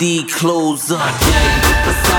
opportunity close up.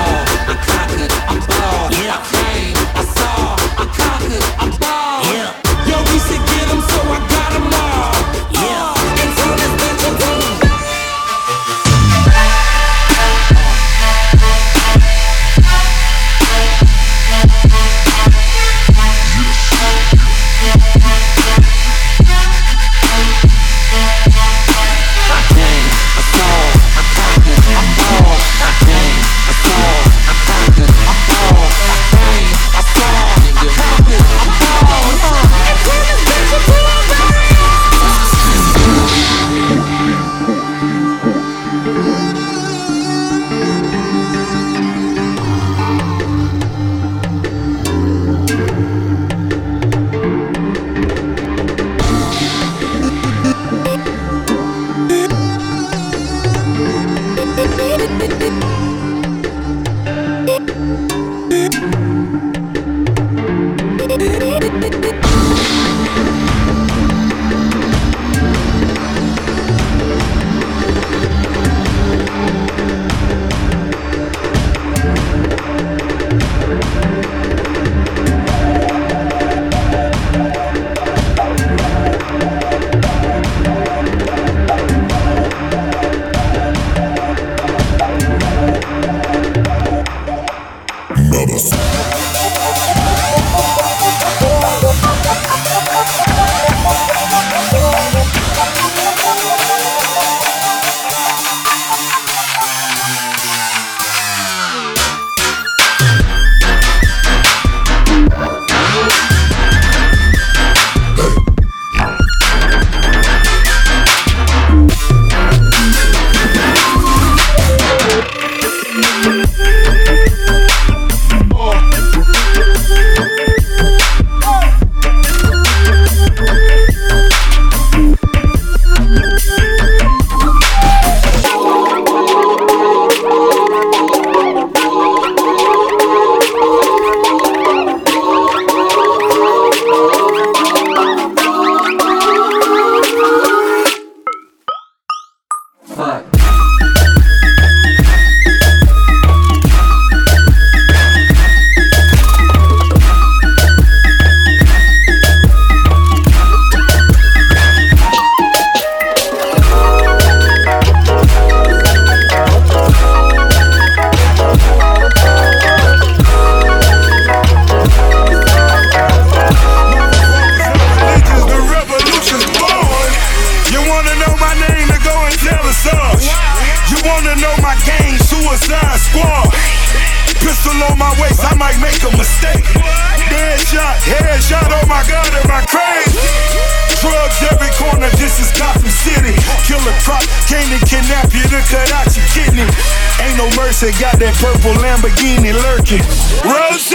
Mercy, got that purple Lamborghini lurking. Rose,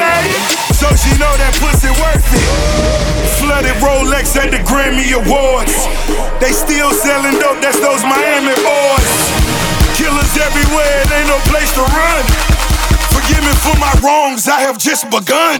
so she know that pussy worth it. Flooded Rolex at the Grammy Awards. They still selling dope, that's those Miami boys. Killers everywhere, it ain't no place to run. Forgive me for my wrongs, I have just begun.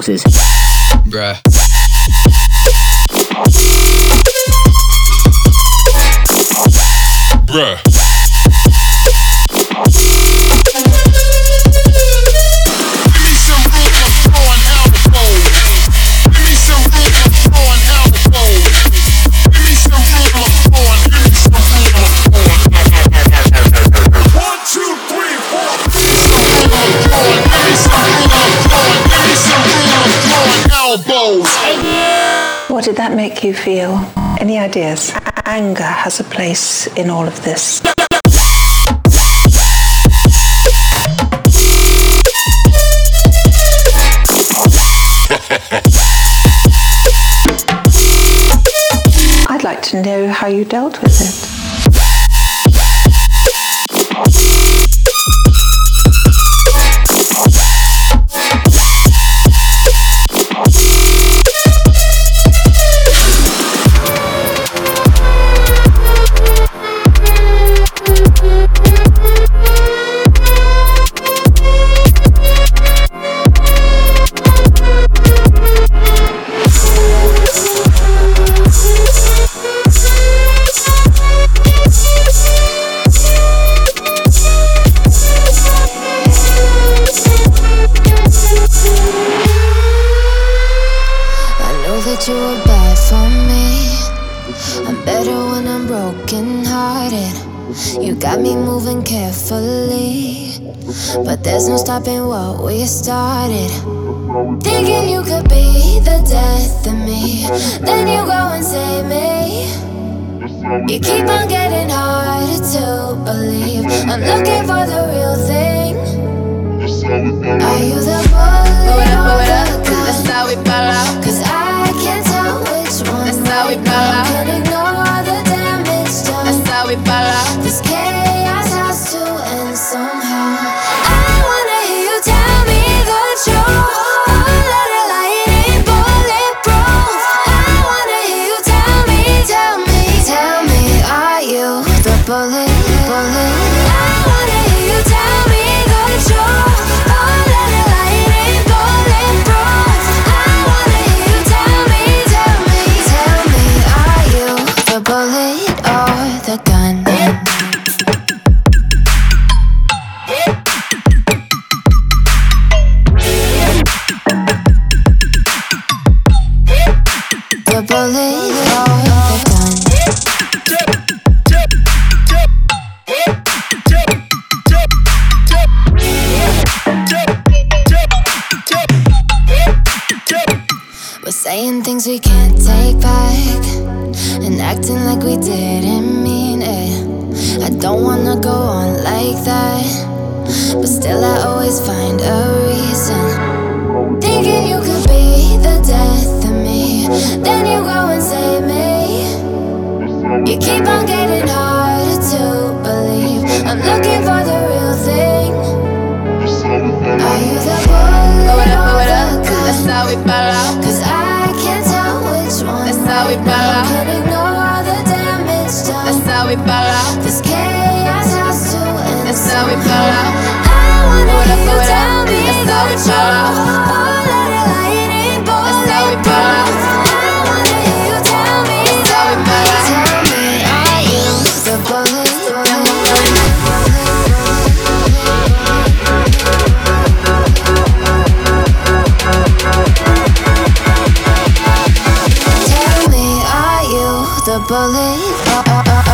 Forces. that make you feel? Any ideas? Anger has a place in all of this. I'd like to know how you dealt with it. There's no stopping what we started. Thinking you could be the death of me. Then you go and save me. You keep on getting harder to believe. I'm looking for the real thing. Are you the bully or the gun? That's how we ball out. Cause I can't tell which one. That's how we ball out. Can ignore the damage done. That's how we ball out. the bullet.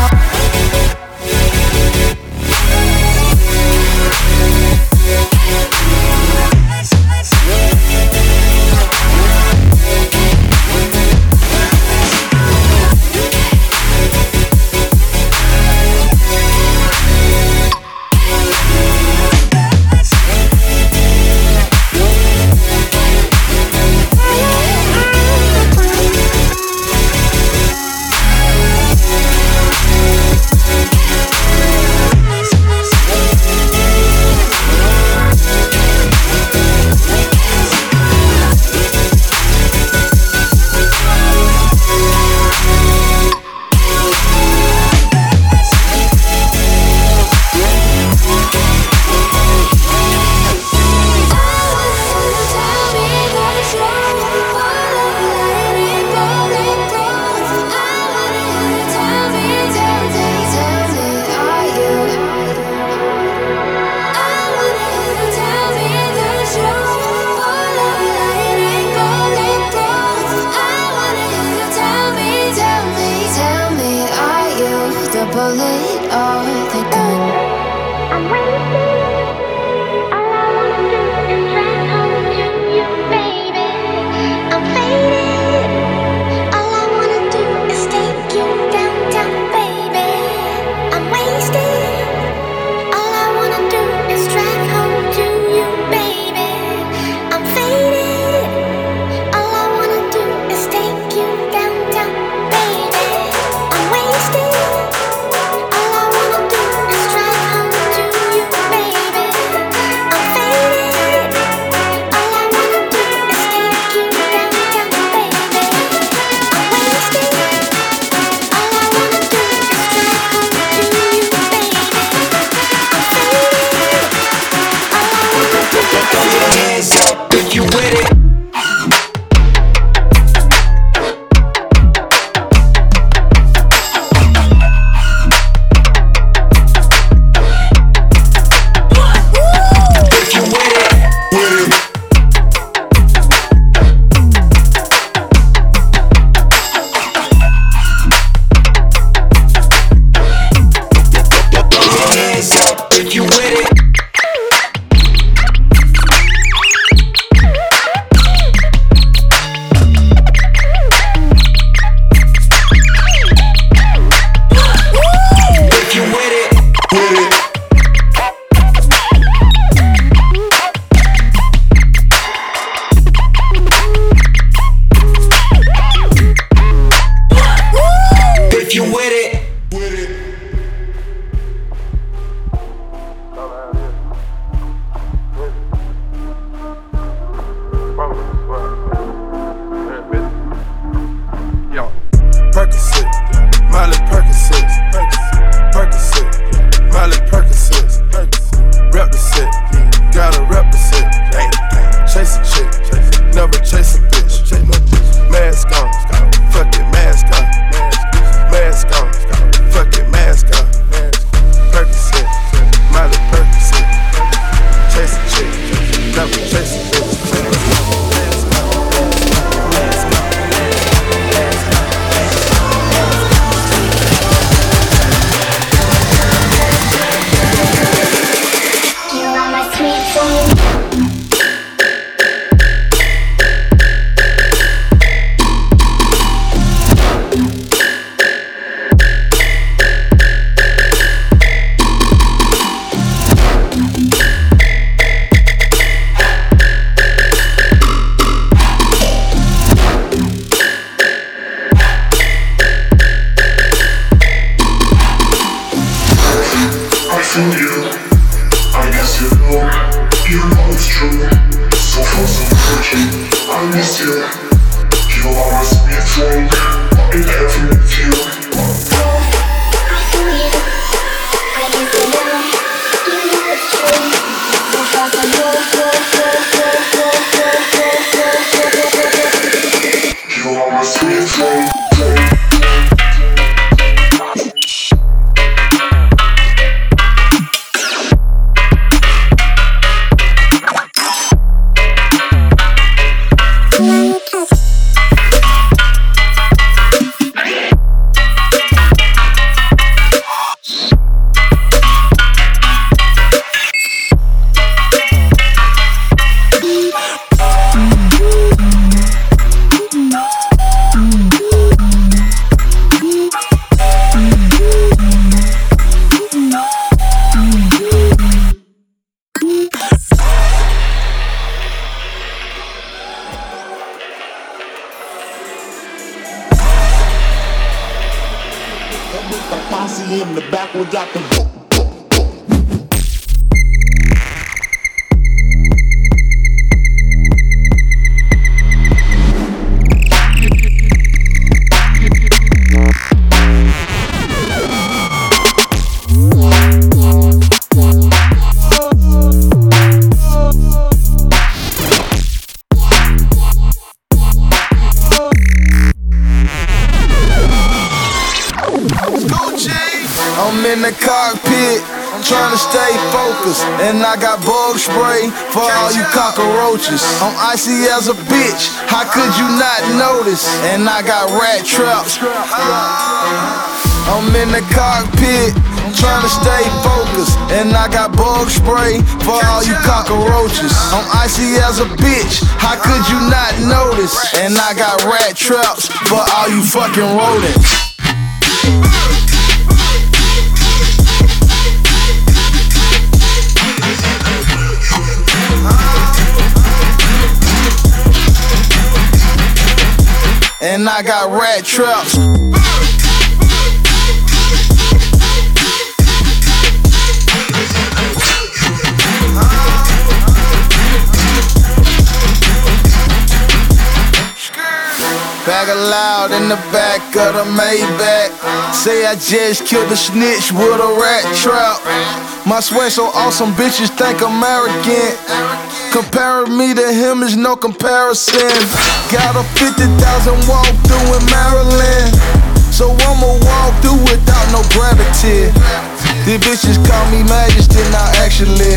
Posse in the back will drop the book. Trying to stay focused. And I got bug spray for all you cockroaches. I'm icy as a bitch, how could you not notice? And I got rat traps. I'm in the cockpit, trying to stay focused. And I got bug spray for all you cockroaches. I'm icy as a bitch, how could you not notice? And I got rat traps for all you fucking rodents. And I got rat traps. Bag loud in the back of the Maybach. Say I just killed a snitch with a rat trap. My sweat so awesome, bitches think I'm. Comparing me to him is no comparison. Got a 50,000 walk through in Maryland. So I'ma walk through without no gravity. These bitches call me majesty, not actually.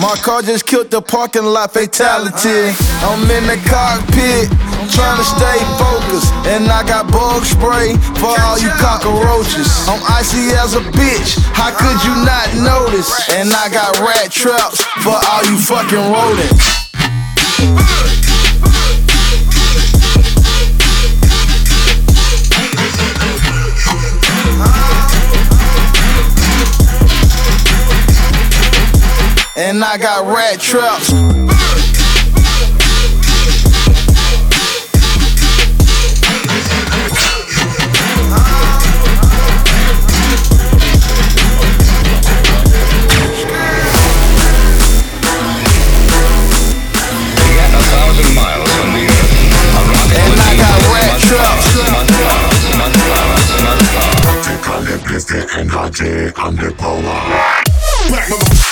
My car just killed the parking lot fatality. I'm in the cockpit, trying to stay focused. And I got bug spray for all you cockroaches. I'm icy as a bitch, how could you not notice? And I got rat traps for all you fucking rodents. And I got rat traps. Call it bliss, the energy and the power. Run.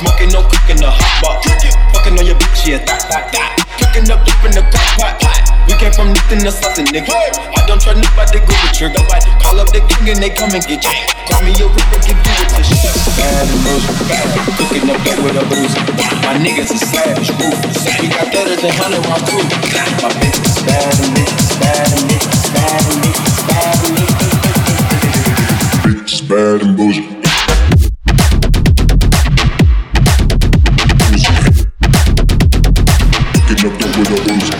Smoking, no cooking, the hot pot. Fucking on your bitch, yeah, that, that, that. Cooking up deep in the crock pot. We came from nothing to something, nigga. I don't try nobody, go with trigger. Call up the king and they come and get you. Call me a ripper, give you with your shit. Bad emotion, bad. Cooking up dope with a booze. My niggas is savage, ruthless. We got better than hundred round crew. My bitch is bad and bitch is bad and bitch is bad and bitch is bad and bitch is bad and bullshit. Música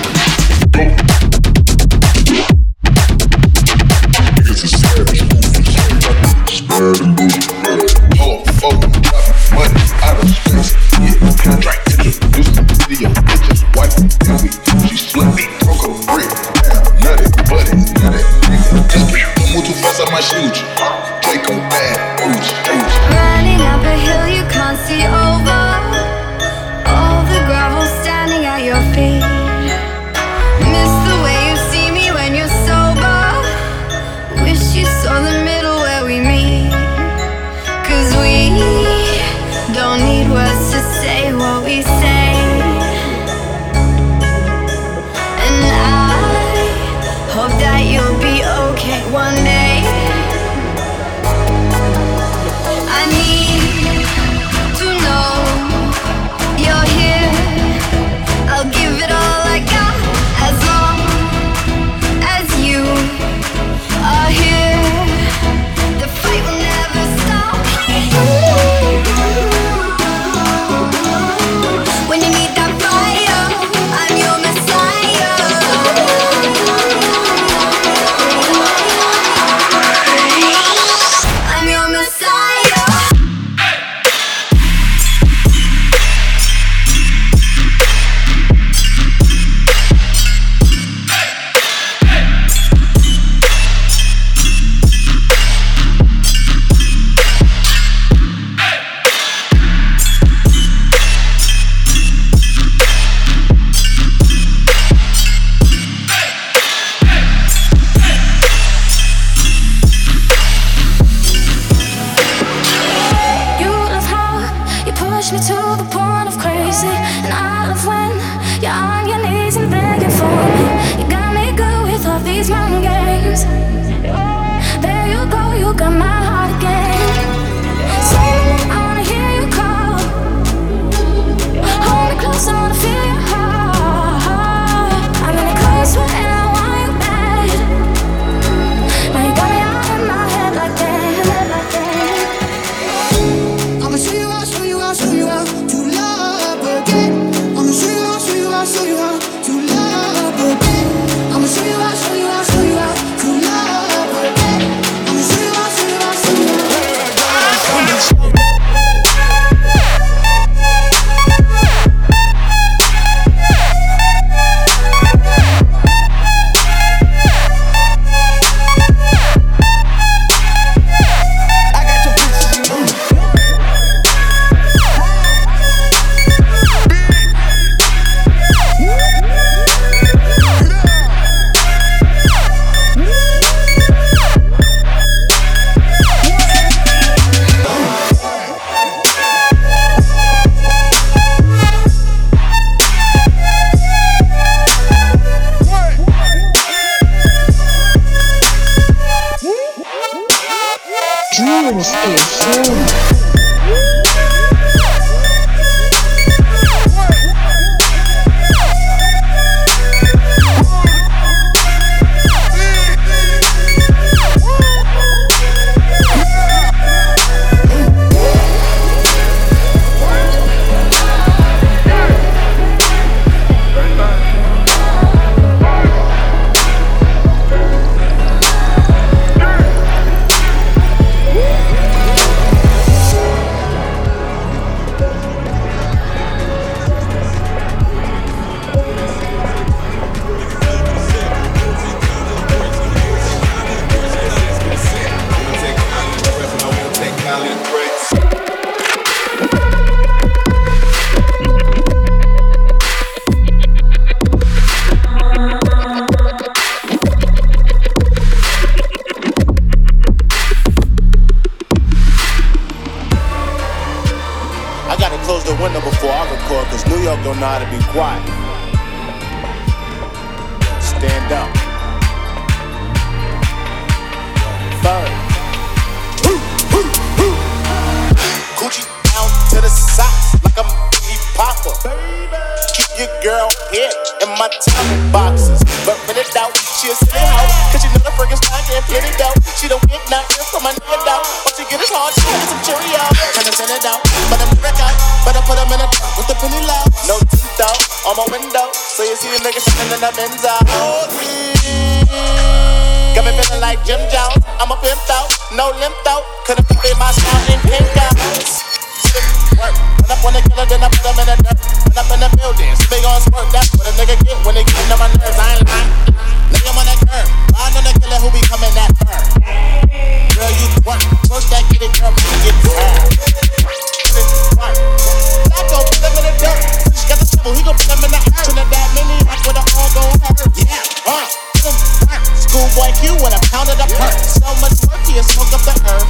it out, but I'm wreck out. But I put him in a with the penny low. No tint out on my window. So you see a nigga sitting in the Benzo. Oh, Got me feeling like Jim Jones. I'm a pimp out, no limp out. Couldn't fit my style in pink out. Work. Run up on the killer, then I put him in the dirt. Run up in the building, so they gon' squirt. That's what a nigga get when they get into my nerves. I ain't lying. Lay him on that curb. Riding on the killer who be coming that burn. Girl, you twerk. Twerk that kitty girl, make you get tired. The. She got the him in the with hurt. Yeah, uh. Schoolboy Q with a pound of the perk. So much work, he smoke up the earth.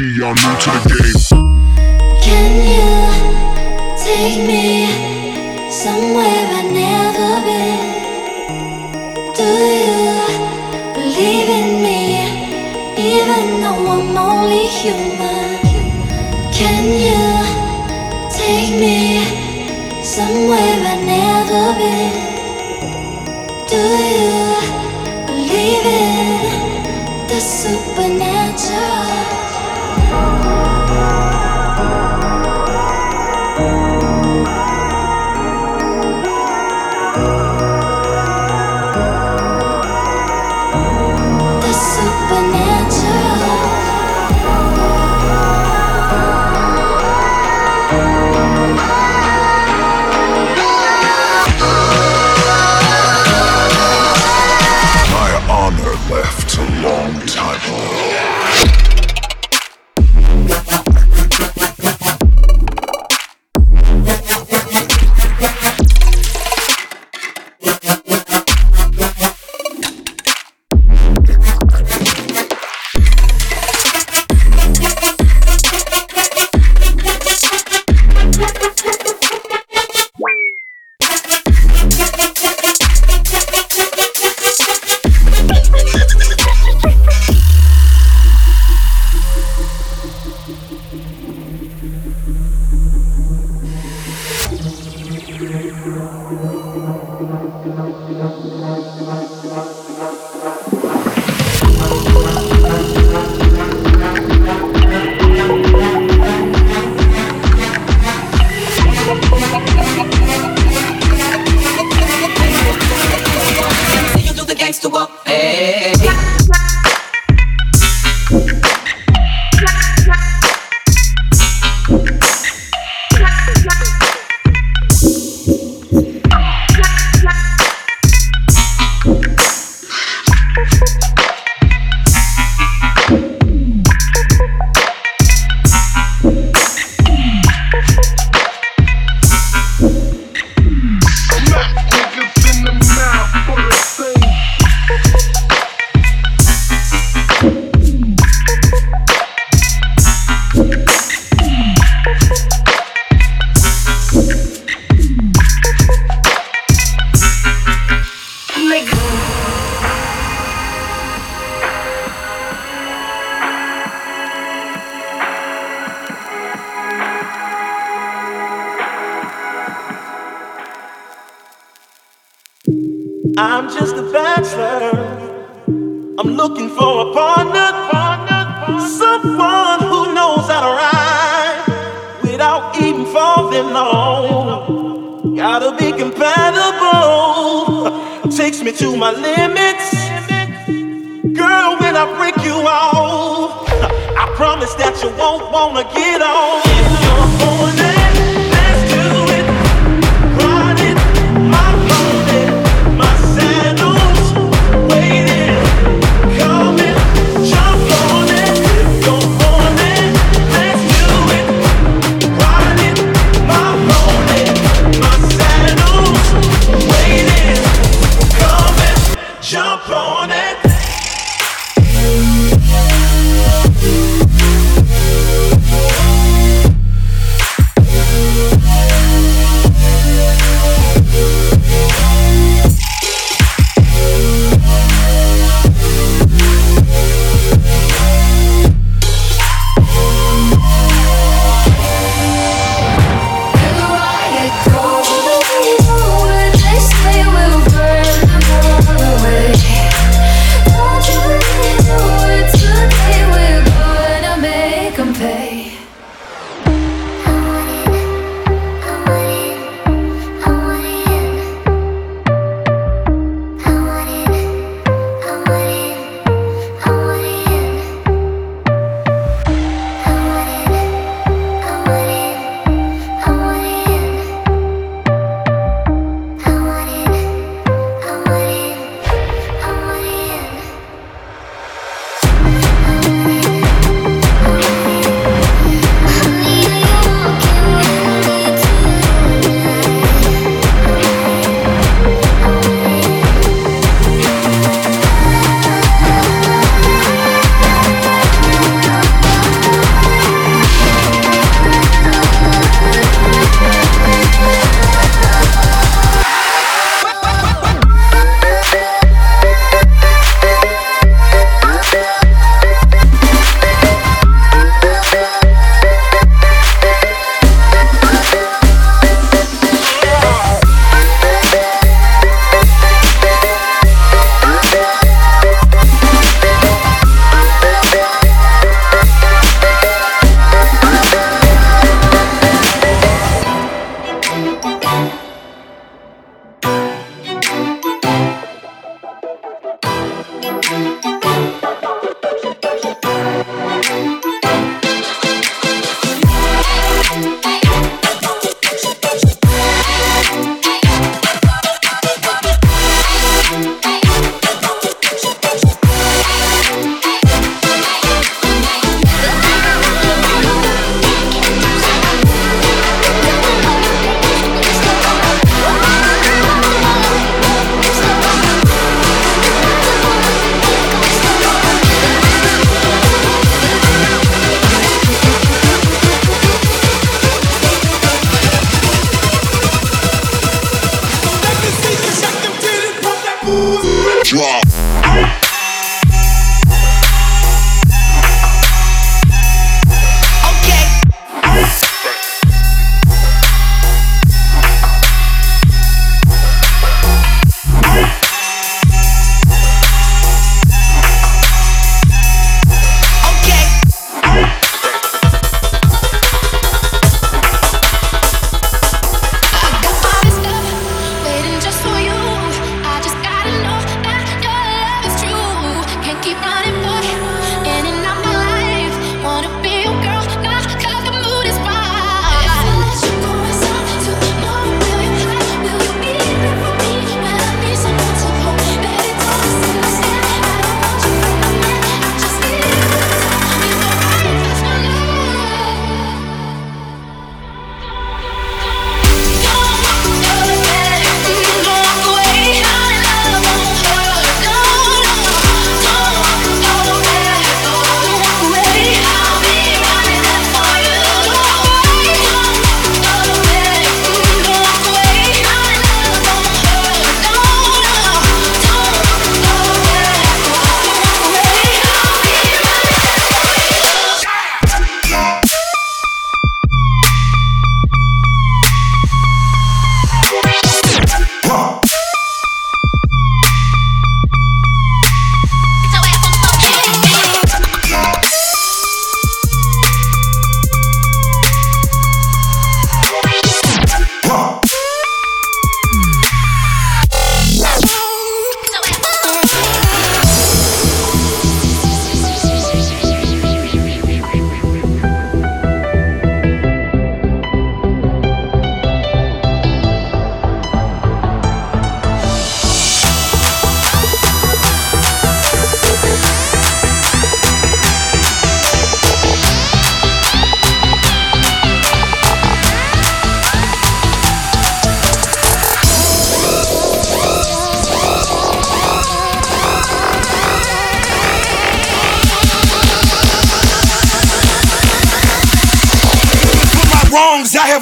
Y'all new to the game. Can you take me somewhere I've never been? Do you believe in me, even though I'm only human? Can you take me somewhere I've never been? Do you believe in the supernatural? You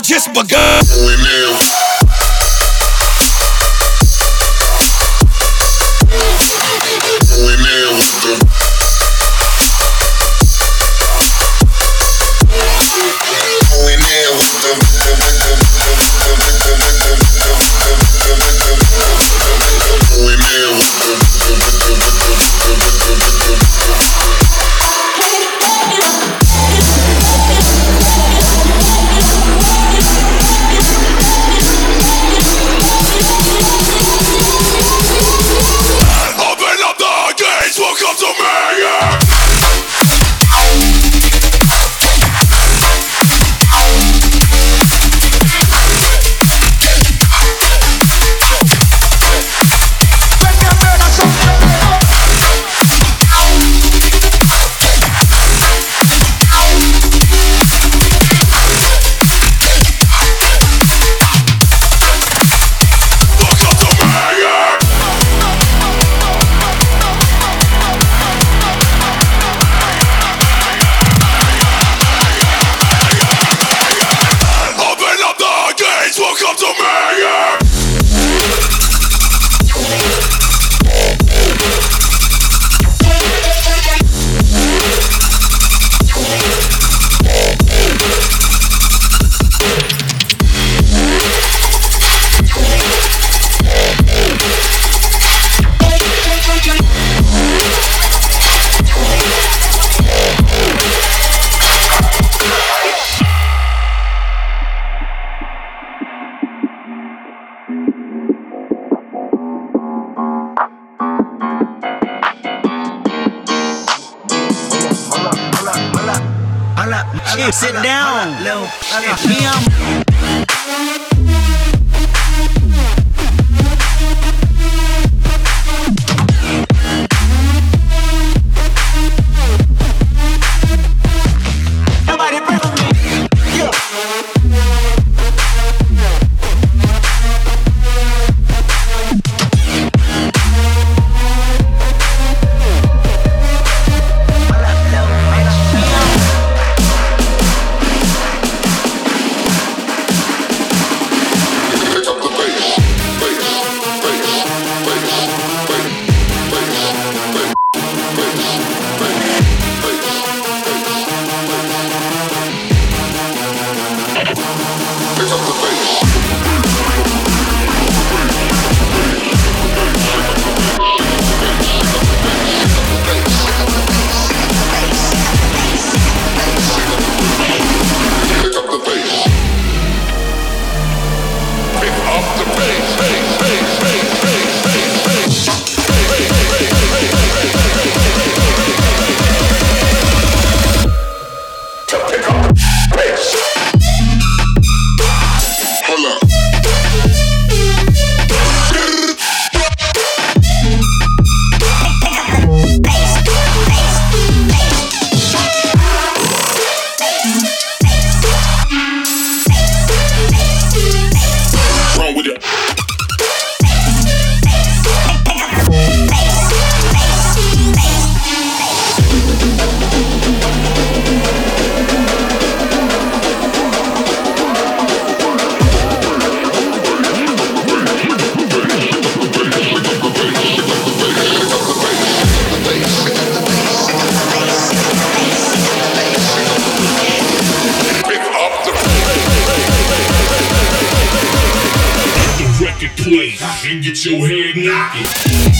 just begun. And get your head knocking.